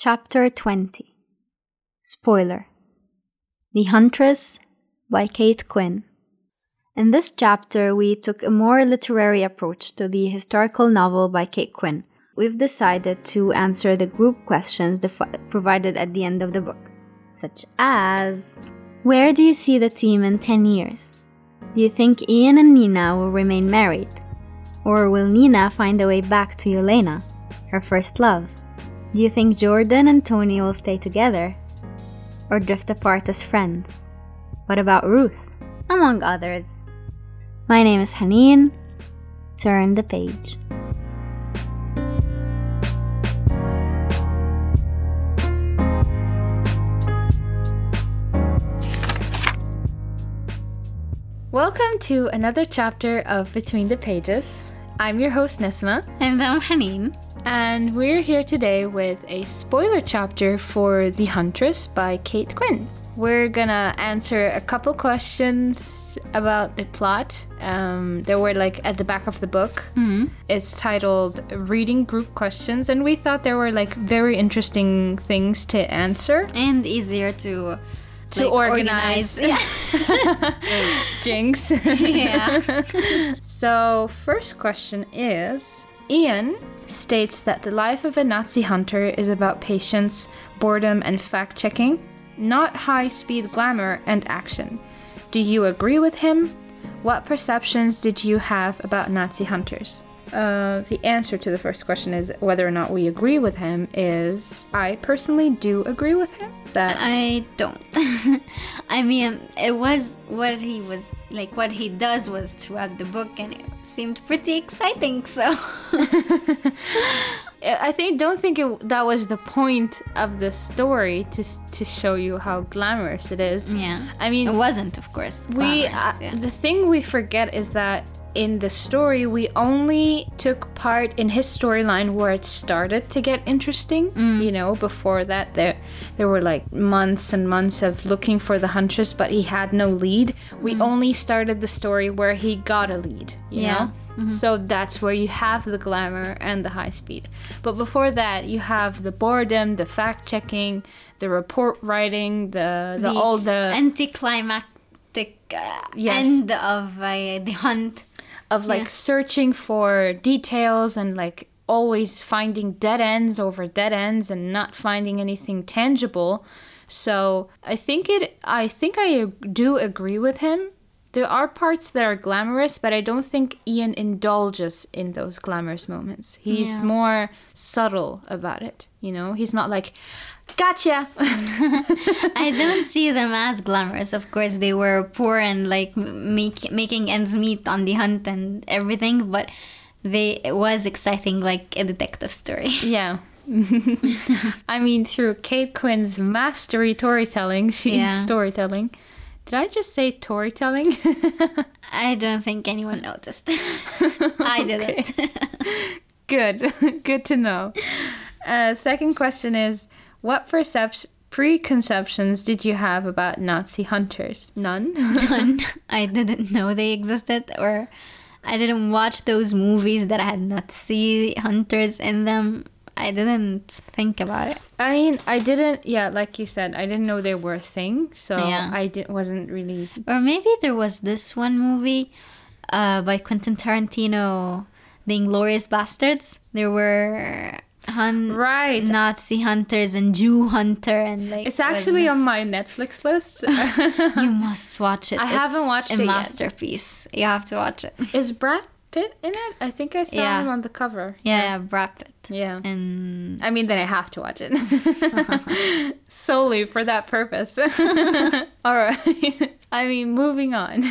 Chapter 20 Spoiler The Huntress by Kate Quinn. In this chapter, we took a more literary approach to the historical novel by Kate Quinn. We've decided to answer the group questions defi- provided at the end of the book, such as Where do you see the team in 10 years? Do you think Ian and Nina will remain married? Or will Nina find a way back to Yelena, her first love? Do you think Jordan and Tony will stay together? Or drift apart as friends? What about Ruth? Among others. My name is Haneen. Turn the page. Welcome to another chapter of Between the Pages. I'm your host Nesma, And I'm Haneen. and we're here today with a spoiler chapter for The Huntress by Kate Quinn. We're gonna answer a couple questions about the plot. Um, they were like at the back of the book. It's titled Reading Group Questions, and we thought there were like very interesting things to answer. And easier to To like, organize. Jinx. yeah. So, first question is Ian states that the life of a Nazi hunter is about patience, boredom, and fact checking, not high speed glamour and action. Do you agree with him? What perceptions did you have about Nazi hunters? Uh, the answer to the first question is whether or not we agree with him is I personally do agree with him that I don't. I mean, it was what he was like, what he does was throughout the book, and it seemed pretty exciting. So, I think don't think it, that was the point of the story to to show you how glamorous it is. yeah. I mean, It wasn't, of course. we uh, yeah. the thing we forget is that in the story we only took part in his storyline where it started to get interesting you know before that there there were like months and months of looking for the huntress but he had no lead we only started the story where he got a lead you Yeah. know so that's where you have the glamour and the high speed but before that you have the boredom the fact checking the report writing the, the, all the anticlimactic uh, Yes. end of uh, the hunt. Of like Yeah. searching for details and like always finding dead ends over dead ends and not finding anything tangible. So I think it I think I do agree with him. There are parts that are glamorous, but I don't think Ian indulges in those glamorous moments. He's Yeah. more subtle about it, you know? He's not like gotcha. I don't see them as glamorous. Of course, they were poor and like make, making ends meet on the hunt and everything, but they it was exciting, like a detective story. Yeah. I mean, through Kate Quinn's mastery storytelling, she's Yeah. storytelling. Did I just say storytelling? I don't think anyone noticed. I didn't. Good. Good to know. Uh, second question is What perception, preconceptions did you have about Nazi hunters? None? None. I didn't know they existed, or I didn't watch those movies that had Nazi hunters in them. I didn't think about it. I mean, I didn't, yeah, like you said, I didn't know they were a thing, so Yeah. I did, wasn't really. Or maybe there was this one movie uh, by Quentin Tarantino, The Inglourious Basterds. There were hun- Right. Nazi hunters and Jew hunter and like It's actually on my Netflix list. You must watch it. I haven't watched a it yet. masterpiece. You have to watch it. Is Brad Pitt in it? I think I saw Yeah. him on the cover. Yeah, yeah, Brad Pitt. Yeah. And I mean, then I have to watch it solely for that purpose. All right. I mean, moving on.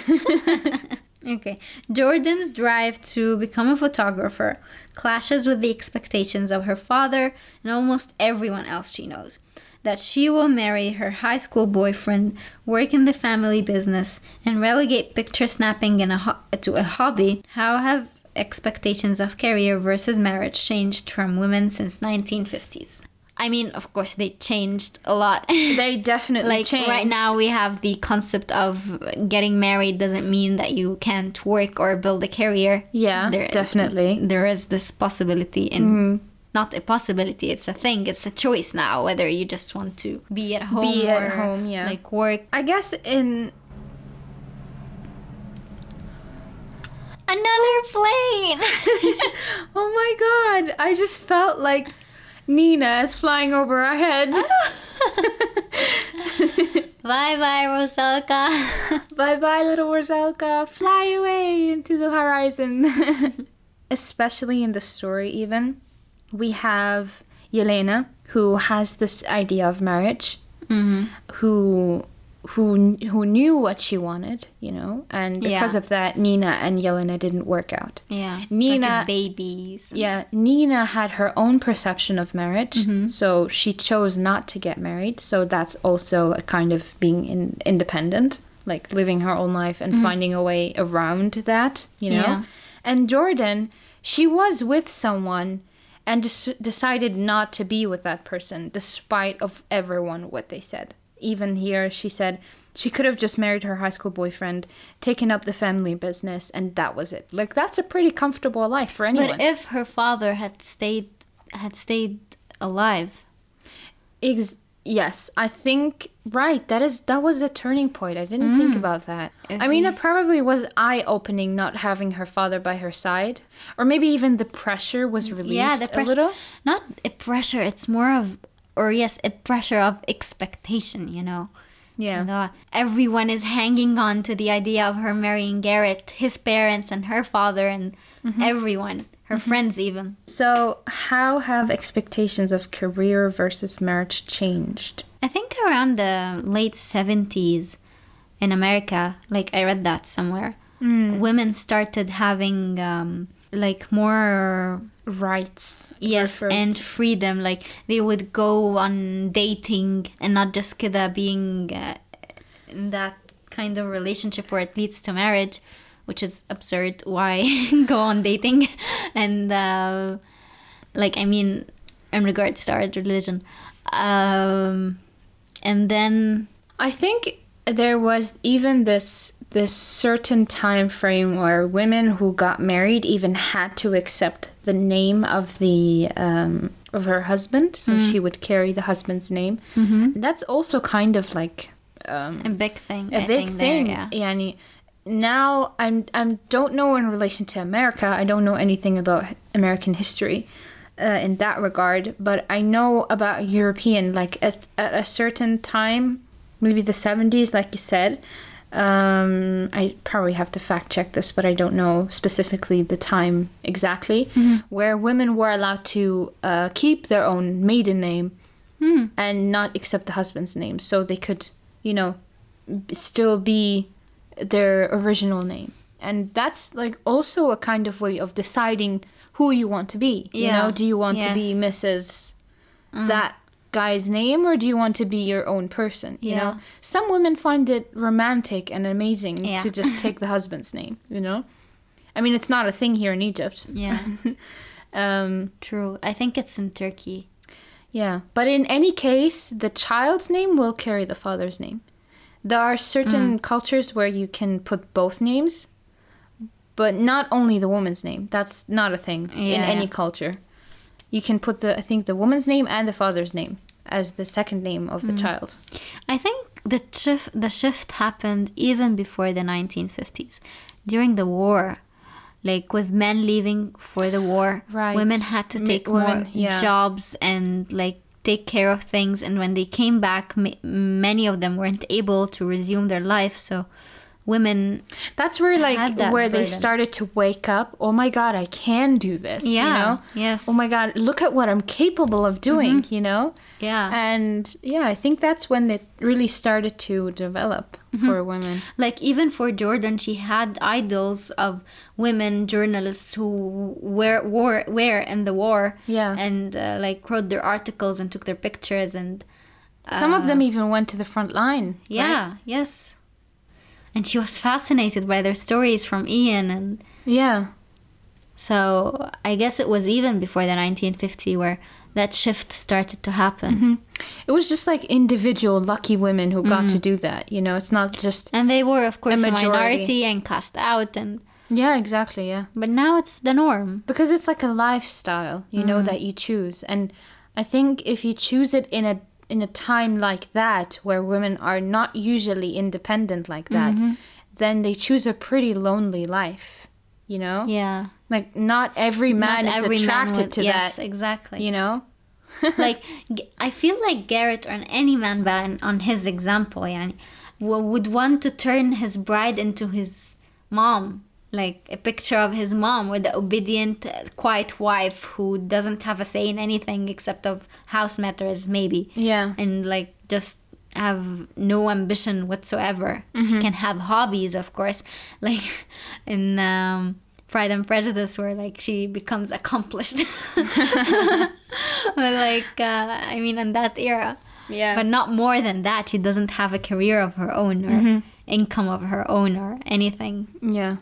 Okay. Jordan's drive to become a photographer clashes with the expectations of her father and almost everyone else she knows. That she will marry her high school boyfriend, work in the family business, and relegate picture snapping in a ho- to a hobby. How have expectations of career versus marriage changed from women since 1950s? I mean, of course, they changed a lot. they definitely like changed. right now we have the concept of getting married doesn't mean that you can't work or build a career Yeah, definitely. there is this possibility in mm-hmm. Not a possibility it's a thing it's a choice now whether you just want to be at home Be at or home, yeah. like work I guess in another plane oh my god, I just felt like Nina is flying over our heads. bye bye rusalka bye bye, little Rusalka. Fly away into the horizon. Especially in the story, even, we have Yelena, who has this idea of marriage, who who who knew what she wanted, you know, and because Yeah. of that, Nina and Yelena didn't work out. yeah Nina- like babies Yeah, Nina had her own perception of marriage, Mm-hmm. so she chose not to get married. So that's also a kind of being in, independent, like living her own life and finding a way around that, you know? Mm-hmm. Yeah. And Jordan, she was with someone and des- decided not to be with that person despite of everyone what they said. Even here she said she could have just married her high school boyfriend, taken up the family business and that was it. Like that's a pretty comfortable life for anyone. but if her father had stayed had stayed alive Ex- yes, I think right. That is that was a turning point. I didn't think about that. I mean, he- it probably was eye opening not having her father by her side, or maybe even the pressure was released yeah the a pressure little. not a pressure it's more of or yes a pressure of expectation you know Yeah. The- everyone is hanging on to the idea of her marrying Garrett, his parents and her father and Mm-hmm. everyone, her friends even. So, how have expectations of career versus marriage changed? I think around the late 70s in America, like I read that somewhere, Hmm. women started having um, like more Rights. yes referred- and freedom like they would go on dating and not just kida being uh, in that kind of relationship where it leads to marriage which is absurd why go on dating and uh, like i mean in regards to our religion um, and then I think there was even this this certain time frame where women who got married even had to accept the name of the um, of her husband, so she would carry the husband's name. Mm-hmm. That's also kind of like um, a big thing a I big thing. there, yeah Yani, now I'm I'm don't know in relation to America. I don't know anything about American history uh, in that regard, but I know about European. Like at at a certain time, maybe the seventies, like you said. Um, I probably have to fact check this, but I don't know specifically the time exactly where women were allowed to uh, keep their own maiden name and not accept the husband's name, so they could, you know, still be their original name. And that's like also a kind of way of deciding who you want to be. You Yeah. know, do you want to be Yes. Mrs. that guy's name or do you want to be your own person? yeah. You know, some women find it romantic and amazing Yeah. to just take the husband's name, you know? I mean, it's not a thing here in Egypt. yeah Um, true i think it's in turkey Yeah, but in any case, the child's name will carry the father's name. There are certain mm. cultures where you can put both names, but not only the woman's name. That's not a thing in any yeah. culture. You can put the I think the woman's name and the father's name as the second name of the mm. child. I think the shift the shift happened even before the 1950s, during the war. Like with men leaving for the war, Right. women had to take women, more yeah. jobs and like take care of things. And when they came back, ma- many of them weren't able to resume their life. So women, That's where like that where they started to wake up. Oh my god, I can do this. Yeah, You know? yes. Oh my god, look at what I'm capable of doing, you know? yeah, And yeah, I think that's when it really started to develop Mm-hmm. for women. like even for Jordan, she had idols of women journalists who were war were in the war, Yeah. and uh, like wrote their articles and took their pictures and Some of them even went to the front line. right? yeah, yes. And she was fascinated by their stories from Ian, and Yeah. so I guess it was even before the 1950 where that shift started to happen. It was just like individual lucky women who got Mm. to do that. You know, it's not just And they were, of course, a, majority. minority and cast out, and Yeah, exactly. Yeah. But now it's the norm. because it's like a lifestyle you know that you choose and i think if you choose it in a in a time like that where women are not usually independent like that mm-hmm. then they choose a pretty lonely life you know Yeah. like not every man Not is every man attracted would- to yes, that exactly. you know like i feel like Garrett or any man ban on his example, yani, would want to turn his bride into his mom, like a picture of his mom, or the obedient, quiet wife who doesn't have a say in anything except of house matters, maybe, yeah and like just have no ambition whatsoever. She can have hobbies, of course, like in. Um, Pride and Prejudice, where like she becomes accomplished, but like uh, I mean, in that era, yeah but not more than that. She doesn't have a career of her own or income of her own or anything. yeah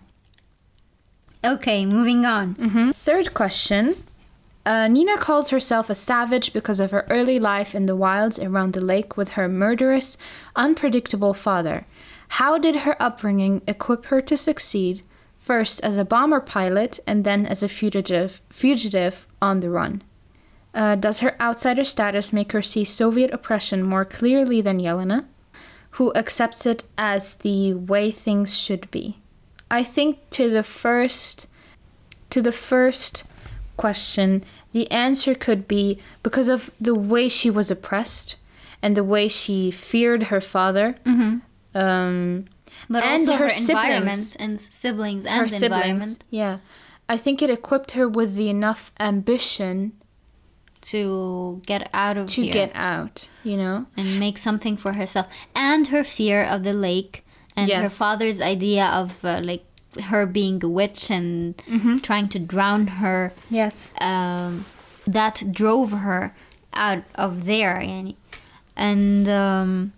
Okay, moving on. hmm Third question. Uh, Nina calls herself a savage because of her early life in the wilds around the lake with her murderous, unpredictable father. How did her upbringing equip her to succeed, first as a bomber pilot and then as a fugitive, fugitive on the run? Uh, does her outsider status make her see Soviet oppression more clearly than Yelena, who accepts it as the way things should be? I think to the first to the first question, the answer could be because of the way she was oppressed and the way she feared her father. Mhm. Um, But And also her her, siblings. environment and siblings and her siblings. environment Yeah. I think it equipped her with the enough ambition to get out of to here get out, you know? and make something for herself, and her fear of the lake and her father's idea of uh, like her being a witch and Mm-hmm. trying to drown her. Yes. um, that drove her out of there yani. and um,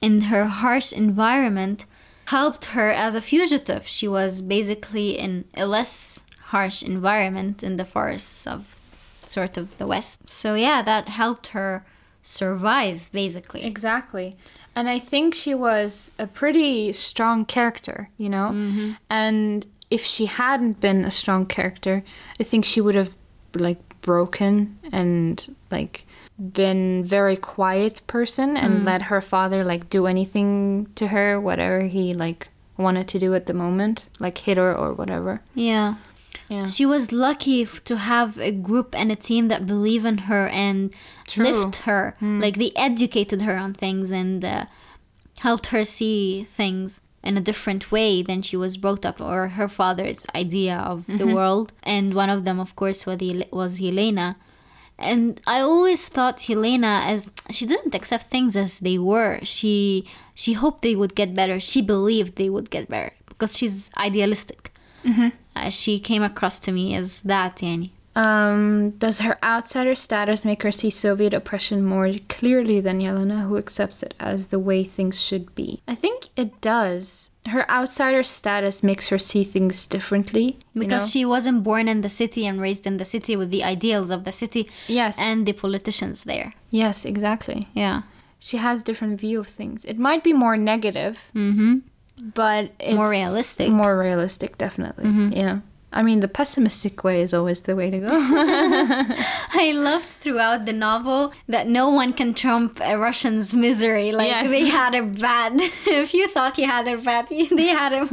in her harsh environment helped her as a fugitive she was basically in a less harsh environment in the forests of sort of the west so yeah that helped her survive basically Exactly. And I think she was a pretty strong character, you know? Mm-hmm. And if she hadn't been a strong character, I think she would have like broken and like been very quiet person and mm. let her father like do anything to her whatever he like wanted to do at the moment, like hit her or whatever. yeah Yeah. She was lucky f- to have a group and a team that believe in her and True. lift her. Hmm. Like they educated her on things and uh, helped her see things in a different way than she was brought up or her father's idea of the mm-hmm. world. And one of them, of course, was, was Helena. And I always thought Helena as she didn't accept things as they were. She she hoped they would get better. She believed they would get better because she's idealistic. Mm-hmm. Uh, she came across to me as that, yani. Um, does her outsider status make her see Soviet oppression more clearly than Yelena, who accepts it as the way things should be? I think it does. Her outsider status makes her see things differently. Because know? she wasn't born in the city and raised in the city with the ideals of the city yes, and the politicians there. yes, exactly. Yeah. She has different view of things. It might be more negative, Mm-hmm. But it's More realistic. Mm-hmm. More realistic, definitely. Yeah. I mean, the pessimistic way is always the way to go. I loved throughout the novel that no one can trump a Russian's misery. Like Yes. they had it bad. if you thought you had it bad, they had it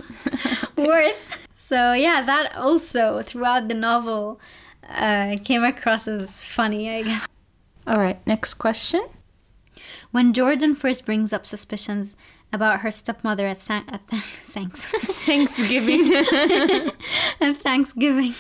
worse. So yeah, that also throughout the novel uh, came across as funny, I guess. All right, next question. When Jordan first brings up suspicions about her stepmother at, San- at th- thanks. Thanksgiving. at Thanksgiving.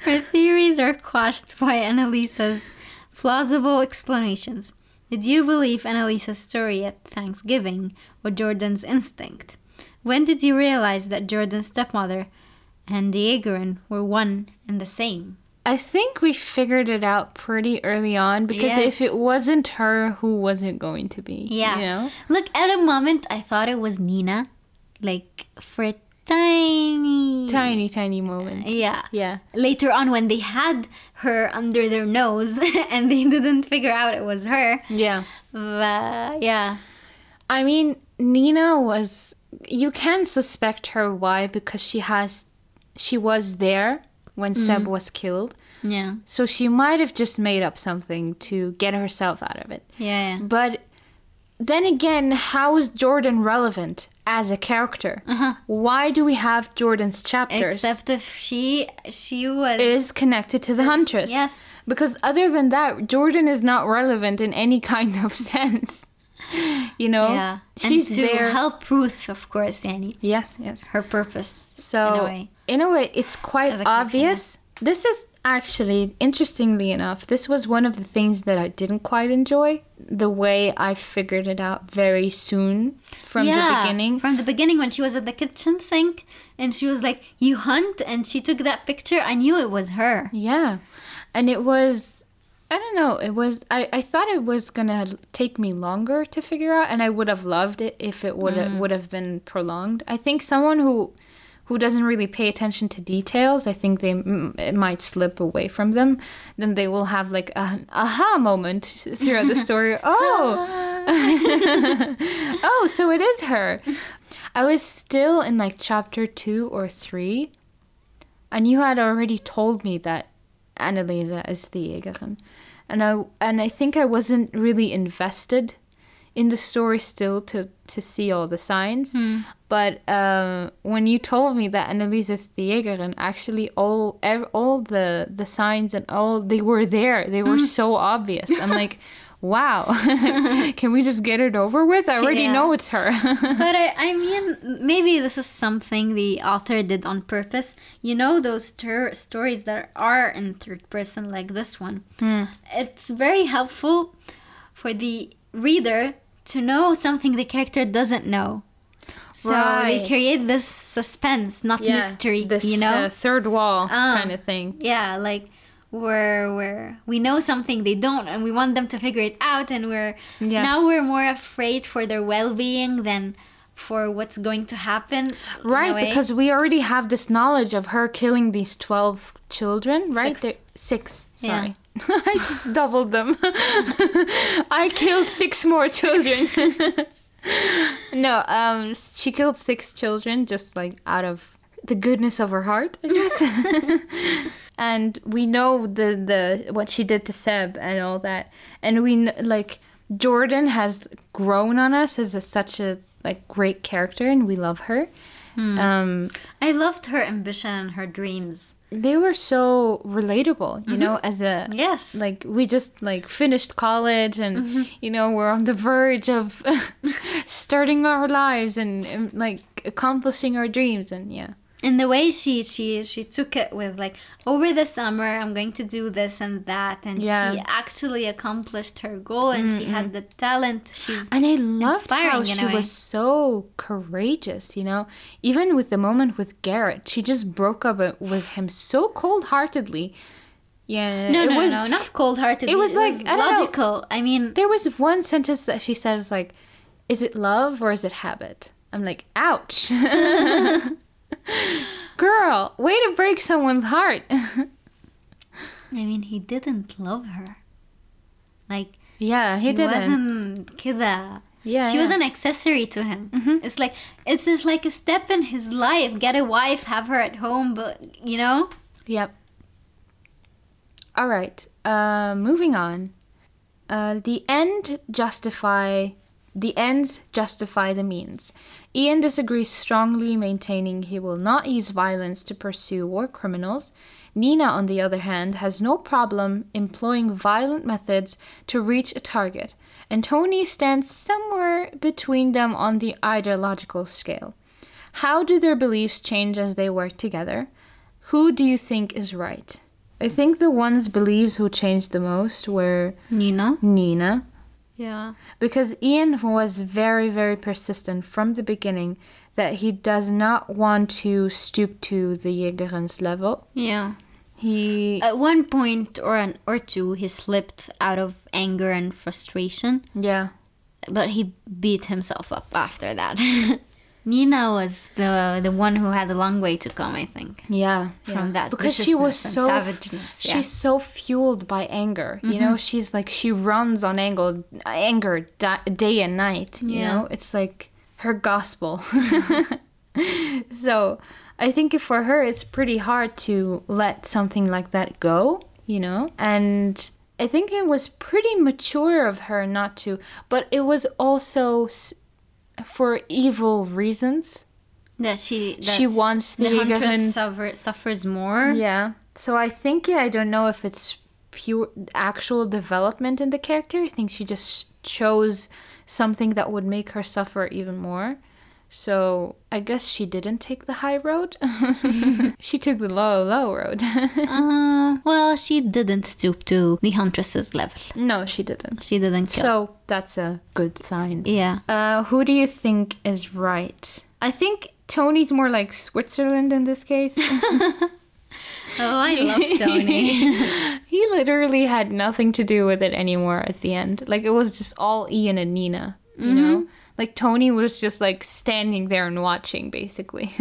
Her theories are quashed by Anneliese's plausible explanations. Did you believe Anneliese's story at Thanksgiving or Jordan's instinct? When did you realize that Jordan's stepmother and the Jägerin were one and the same? I think we figured it out pretty early on because if it wasn't her, who was it going to be? Yeah. You know? Look, at a moment I thought it was Nina. Like for a tiny Tiny, tiny moment. Yeah. Yeah. later on when they had her under their nose and they didn't figure out it was her Yeah. but yeah I mean, Nina was you can suspect her why because she has she was there when mm-hmm. Seb was killed. Yeah. So she might have just made up something to get herself out of it. Yeah. But then again, how is Jordan relevant as a character? Uh-huh. Why do we have Jordan's chapters? Except if she she was is connected to the Huntress. Yes. Because other than that, Jordan is not relevant in any kind of sense. You know? yeah. She's and to there. help Ruth, of course, Annie. Yes, yes. Her purpose. So in a way. in a way, it's quite obvious. This is actually, interestingly enough, this was one of the things that I didn't quite enjoy. The way I figured it out very soon from the beginning. From the beginning, when she was at the kitchen sink and she was like, You hunt? And she took that picture, I knew it was her. Yeah. And it was I don't know, it was I, I thought it was gonna take me longer to figure out and I would have loved it if it would have mm. would have been prolonged. I think someone who who doesn't really pay attention to details, I think they it might slip away from them. Then they will have like an aha moment throughout the story. oh, oh, so it is her. I was still in like chapter two or three, and you had already told me that Anneliese is the Jägerin, and I and I think I wasn't really invested in the story still to to see all the signs. But um, when you told me that Anneliese is the Jägerin, actually all ev- all the the signs and all they were there. They were so obvious. I'm like. Wow. Can we just get it over with? I already Yeah. know it's her. but I, I mean, maybe this is something the author did on purpose. You know, those ter- stories that are in third person, like this one. Hmm. It's very helpful for the reader to know something the character doesn't know. So they create this suspense, not mystery. This you know, uh, third wall Ah. kind of thing. yeah, like where where we know something they don't, and we want them to figure it out, and we're Yes. now we're more afraid for their well-being than for what's going to happen. Right, because we already have this knowledge of her killing these 12 children, right? Six. They're- Six, Yeah. I just doubled them. I killed six more children. no, um, she killed six children just like out of the goodness of her heart, I guess. and we know the the what she did to Seb and all that, and we like Jordan has grown on us as a, such a like great character, and we love her. Um, I loved her ambition and her dreams. They were so relatable, you know, mm-hmm. as a Yes. like we just like finished college and mm-hmm. you know we're on the verge of starting our lives and, and like accomplishing our dreams and yeah in the way she she she took it with like over the summer i'm going to do this and that and Yeah. she actually accomplished her goal and she had the talent she's and I loved how she was so courageous, you know. Even with the moment with Garrett, she just broke up with him so cold-heartedly. Yeah, no it no was, no not cold-hearted it was like, I don't know. i mean There was one sentence that she said is like, "Is it love or is it habit?" I'm like, "Ouch, girl, way to break someone's heart." i mean he didn't love her like yeah, he she didn't. wasn't كده Yeah, she yeah. was an accessory to him it's like it's just like a step in his life get a wife have her at home but you know Yep. All right. Uh, moving on. Uh, the end justify the ends justify the means. Ian disagrees strongly, maintaining he will not use violence to pursue war criminals. Nina, on the other hand, has no problem employing violent methods to reach a target, and Tony stands somewhere between them on the ideological scale. How do their beliefs change as they work together? Who do you think is right? I think the ones beliefs who changed the most were Nina. Nina, yeah because Ian was very, very persistent from the beginning that he does not want to stoop to the Jägerin's level. yeah He, At one point or an or two, he slipped out of anger and frustration, yeah, but he beat himself up after that. Nina was the the one who had a long way to come, I think. yeah, From yeah. that because she was so savageness, yeah. she's so fueled by anger. You mm-hmm. know, she's like she runs on anger, anger da- day and night. You Yeah. know, it's like her gospel. so I think for her, it's pretty hard to let something like that go, you know? And I think it was pretty mature of her not to, but it was also for evil reasons. That she that she wants the, the huntress suffer, suffers more. Yeah. So I think yeah, I don't know if it's pure actual development in the character. I think she just chose something that would make her suffer even more. So I guess she didn't take the high road. she took the low, low road. Uh, well, she didn't stoop to the huntress's level. no, she didn't. She didn't kill. So that's a good sign. yeah. Uh, who do you think is right? I think Tony's more like Switzerland in this case. Oh, I love Tony. he literally had nothing to do with it anymore at the end. Like it was just all Ian and Nina, you know? Like Tony was just like standing there and watching basically.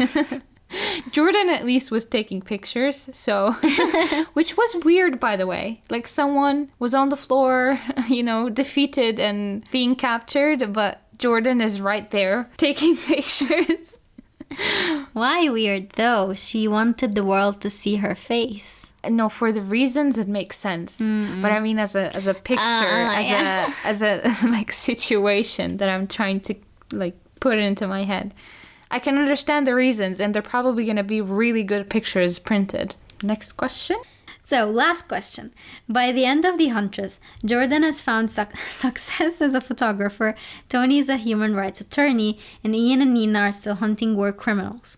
Jordan at least was taking pictures, so which was weird by the way. Like someone was on the floor, you know, defeated and being captured, but Jordan is right there taking pictures. Why weird though? She wanted the world to see her face. No for the reasons it makes sense but i mean as a as a picture Ah, as yeah. a as a like situation that i'm trying to like put into my head i can understand the reasons and they're probably going to be really good pictures printed next question So, last question. By the end of The Huntress, Jordan has found suc success as a photographer, Tony is a human rights attorney, and Ian and Nina are still hunting war criminals.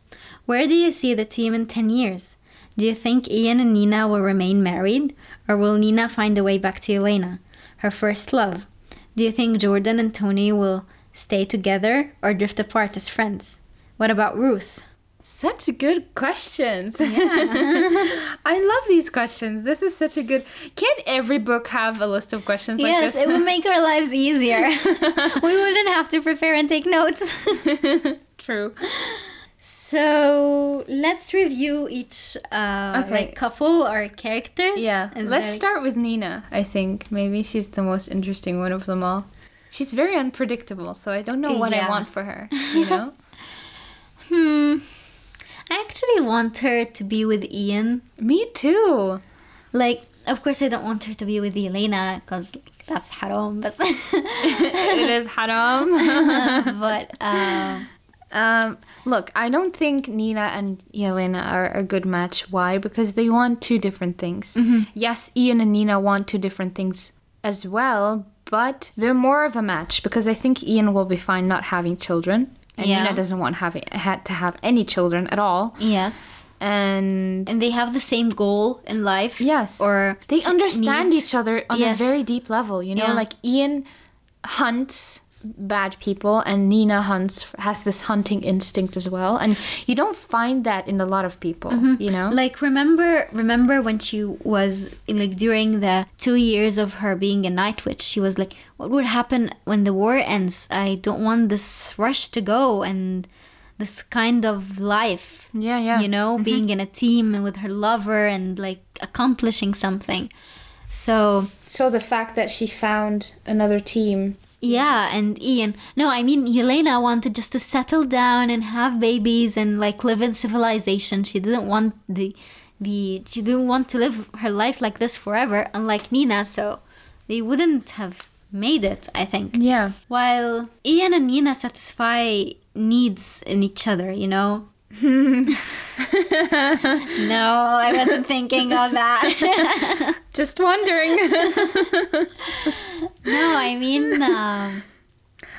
Where do you see the team in 10 years? Do you think Ian and Nina will remain married, or will Nina find a way back to Elena, her first love? Do you think Jordan and Tony will stay together or drift apart as friends? What about Ruth? such good questions i love these questions this is such a good can't every book have a list of questions like yes, it would make our lives easier. we wouldn't have to prepare and take notes. true so let's review each uh, Okay. like couple or characters. Yeah. Let's there- start with Nina, I think. Maybe she's the most interesting one of them all. She's very unpredictable, so I don't know what I want for her, you know? Hmm. I actually want her to be with Ian. Me too. Like, of course, I don't want her to be with Elena because like, that's haram. But, it is haram. but um, um, look, I don't think Nina and Yelena are a good match. Why? Because they want two different things. Yes, Ian and Nina want two different things as well, but they're more of a match because I think Ian will be fine not having children. And Yeah. Nina doesn't want having had to have any children at all. yes, And and they have the same goal in life. Yes. or they understand meet. each other on Yes. a very deep level you know Yeah. like ian hunts bad people and nina hunts has this hunting instinct as well and you don't find that in a lot of people mm-hmm. you know? Like remember remember when she was like during the 2 years of her being a night witch she was like what would happen when the war ends? I don't want this rush to go and this kind of life yeah yeah. you know mm-hmm. being in a team and with her lover and like accomplishing something. So so the fact that she found another team yeah and Ian. No I mean Yelena wanted just to settle down and have babies and like live in civilization. She didn't want the the she didn't want to live her life like this forever unlike Nina so they wouldn't have made it I think. Yeah. While Ian and Nina satisfy needs in each other you know no I wasn't thinking of that. Just wondering. No I mean um,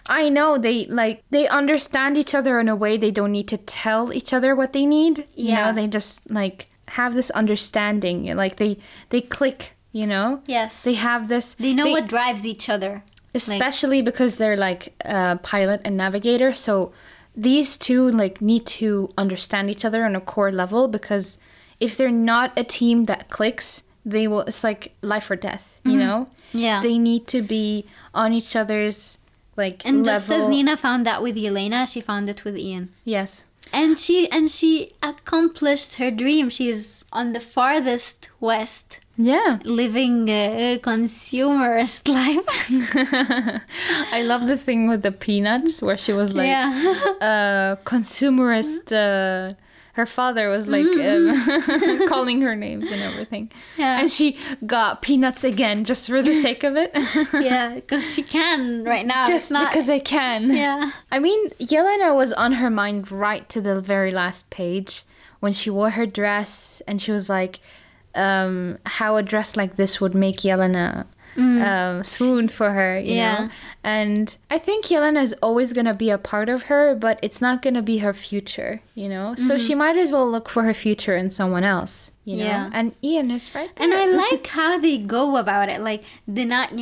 i know they like they understand each other in a way they don't need to tell each other what they need. You Yeah. know they just like have this understanding. Like they they click you know? Yes. They have this they know what drives each other especially because they're like uh, pilot and navigator so these two like need to understand each other on a core level because if they're not a team that clicks they will it's like life or death you know Mm-hmm. Yeah. they need to be on each other's like And just as. Nina found that with Elena, she found it with Ian. yes And she and she accomplished her dream. She's on the farthest west Yeah. living a consumerist life. I love the thing with the peanuts where she was like yeah. uh consumerist uh her father was like um, calling her names and everything. Yeah. And she got peanuts again just for the sake of it. yeah, because she can right now. just not, because I can. Yeah. I mean, Yelena was on her mind right to the very last page when she wore her dress and she was like, um, how a dress like this would make Yelena um, swoon for her, you Mm. Yeah. know? And I think Yelena is always going to be a part of her, but it's not going to be her future, you know? So Mm-hmm. she might as well look for her future in someone else, you know? Yeah. And Ian is right there. And I like how they go about it. Like, they're not.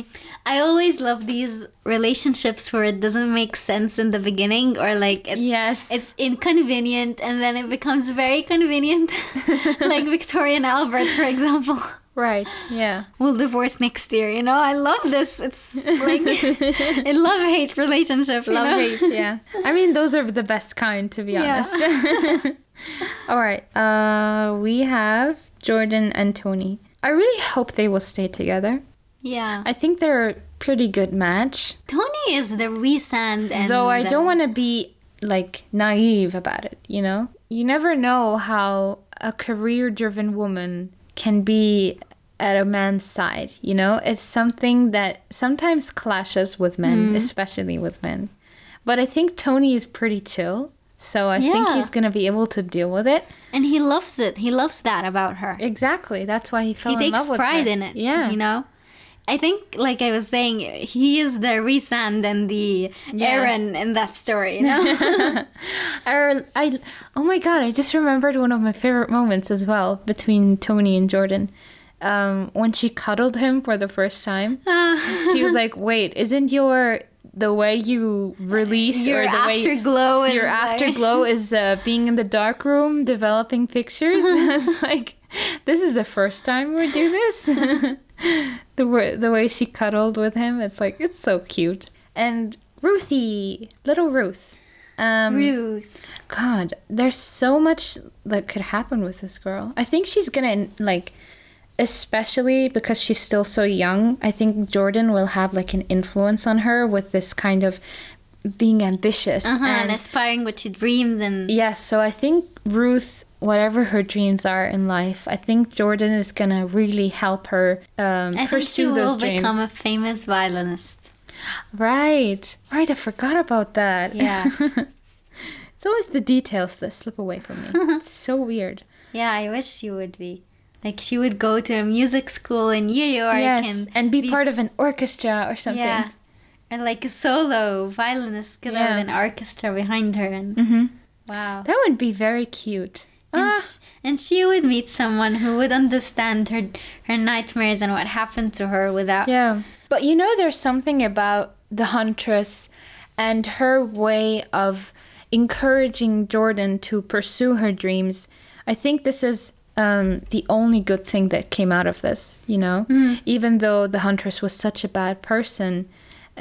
I always love these relationships where it doesn't make sense in the beginning, or like it's Yes. it's inconvenient, and then it becomes very convenient. like Victoria and Albert, for example, Right, yeah. we'll divorce next year. You know, I love this. It's like a love hate relationship. Love know? hate, yeah. I mean, those are the best kind, to be Yeah. honest. All right, uh, we have Jordan and Tony. I really hope they will stay together. Yeah. I think they're a pretty good match. Tony is the and Though I don't want to be like naive about it, you know? You never know how a career driven woman can be at a man's side, you know? It's something that sometimes clashes with men, Mm. especially with men. But I think Tony is pretty chill. So I think he's going to be able to deal with it. and he loves it. He loves that about her. Exactly. That's why he fell he in love with her. He takes pride in it. Yeah. you know. I think, like I was saying, he is the Resand and the Yeah. Aaron in that story. You know, Or I oh my god, I just remembered one of my favorite moments as well between Tony and Jordan. Um, when she cuddled him for the first time. She was like, "Wait, isn't your the way you release your or the way afterglow is your like- afterglow is uh, being in the dark room developing pictures?" it's like this is the first time we do this. the way the way she cuddled with him, it's like it's so cute. And Ruthie, little Ruth. Um, Ruth. God, there's so much that could happen with this girl. I think she's gonna like, especially because she's still so young. I think Jordan will have like an influence on her with this kind of being ambitious Uh-huh, and and aspiring what she dreams and yes. So I think Ruth, whatever her dreams are in life, I think Jordan is gonna really help her um, I think she pursue will dreams. become a famous violinist. Right, right. I forgot about that. Yeah. it's always the details that slip away from me. it's so weird. Yeah, I wish you would be. Like she would go to a music school in New York yes, and and be, part of an orchestra or something. Yeah. Or like a solo violinist could have an orchestra behind her and hmm wow. That would be very cute. And, Ah, sh- and she would meet someone who would understand her her nightmares and what happened to her without yeah. But you know, there's something about the huntress and her way of encouraging Jordan to pursue her dreams. I think this is um, the only good thing that came out of this, you know? Even though the huntress was such a bad person,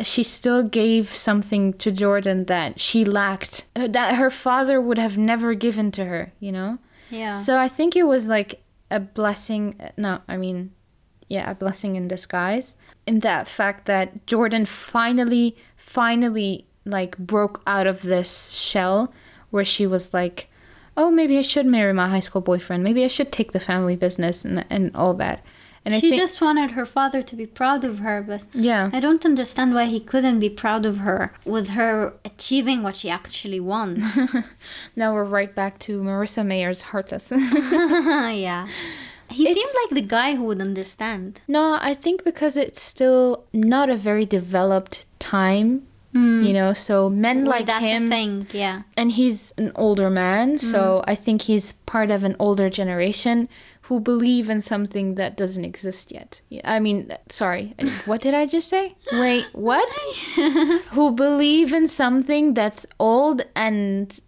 she still gave something to Jordan that she lacked, uh, that her father would have never given to her, you know? Yeah. So I think it was like a blessing. No, I mean, yeah, a blessing in disguise. In that fact that Jordan finally, finally, like broke out of this shell where she was like, oh, maybe I should marry my high school boyfriend. Maybe I should take the family business and and all that. And I she think, just wanted her father to be proud of her, but yeah, I don't understand why he couldn't be proud of her with her achieving what she actually wants. now we're right back to Marissa Meyer's Heartless. yeah. He It's- seemed like the guy who would understand. No, I think because it's still not a very developed time, you know. So men Well, like that's him, thing, yeah. and he's an older man, so I think he's part of an older generation who believe in something that doesn't exist yet. I mean, sorry, what did I just say? Wait, what? who believe in something that's old and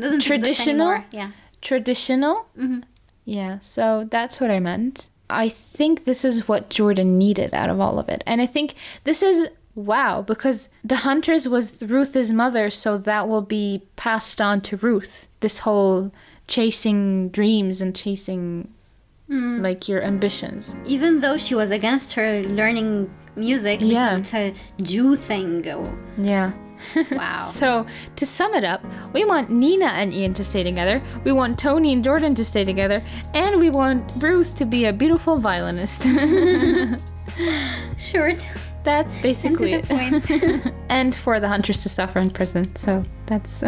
Doesn't Traditional? Yeah. traditional. Mhm. Yeah, so that's what I meant. I think this is what Jordan needed out of all of it. And I think this is wow, because the Huntress was Ruth's mother, so that will be passed on to Ruth. This whole chasing dreams and chasing hmm. like your ambitions. Even though she was against her learning music Yeah. it's a Jew thing. Yeah. Wow. So, to sum it up, we want Nina and Ian to stay together, we want Tony and Jordan to stay together, and we want Ruth to be a beautiful violinist. Short. That's And basically the point. and for the hunters to suffer in prison. So, that's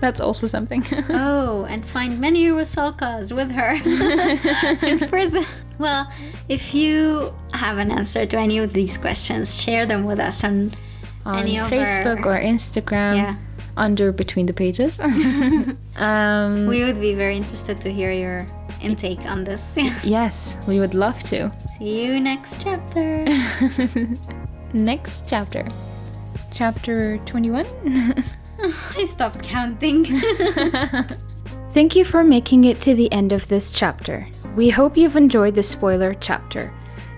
that's also something. oh, and find many Rusalkas with her in prison. Well, if you have an answer to any of these questions, share them with us on, On Facebook our, or Instagram Yeah. under between the pages. um, We would be very interested to hear your intake on this. yes, we would love to. See you next chapter. Next chapter. Chapter 21. I stopped counting. Thank you for making it to the end of this chapter. We hope you've enjoyed the spoiler chapter.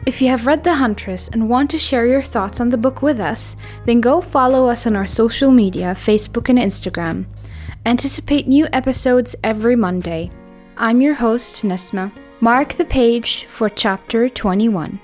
If you have read The Huntress and want to share your thoughts on the book with us, then go follow us on our social media, Facebook and Instagram. Anticipate new episodes every Monday. I'm your host, Nesma. Mark the page for chapter 21.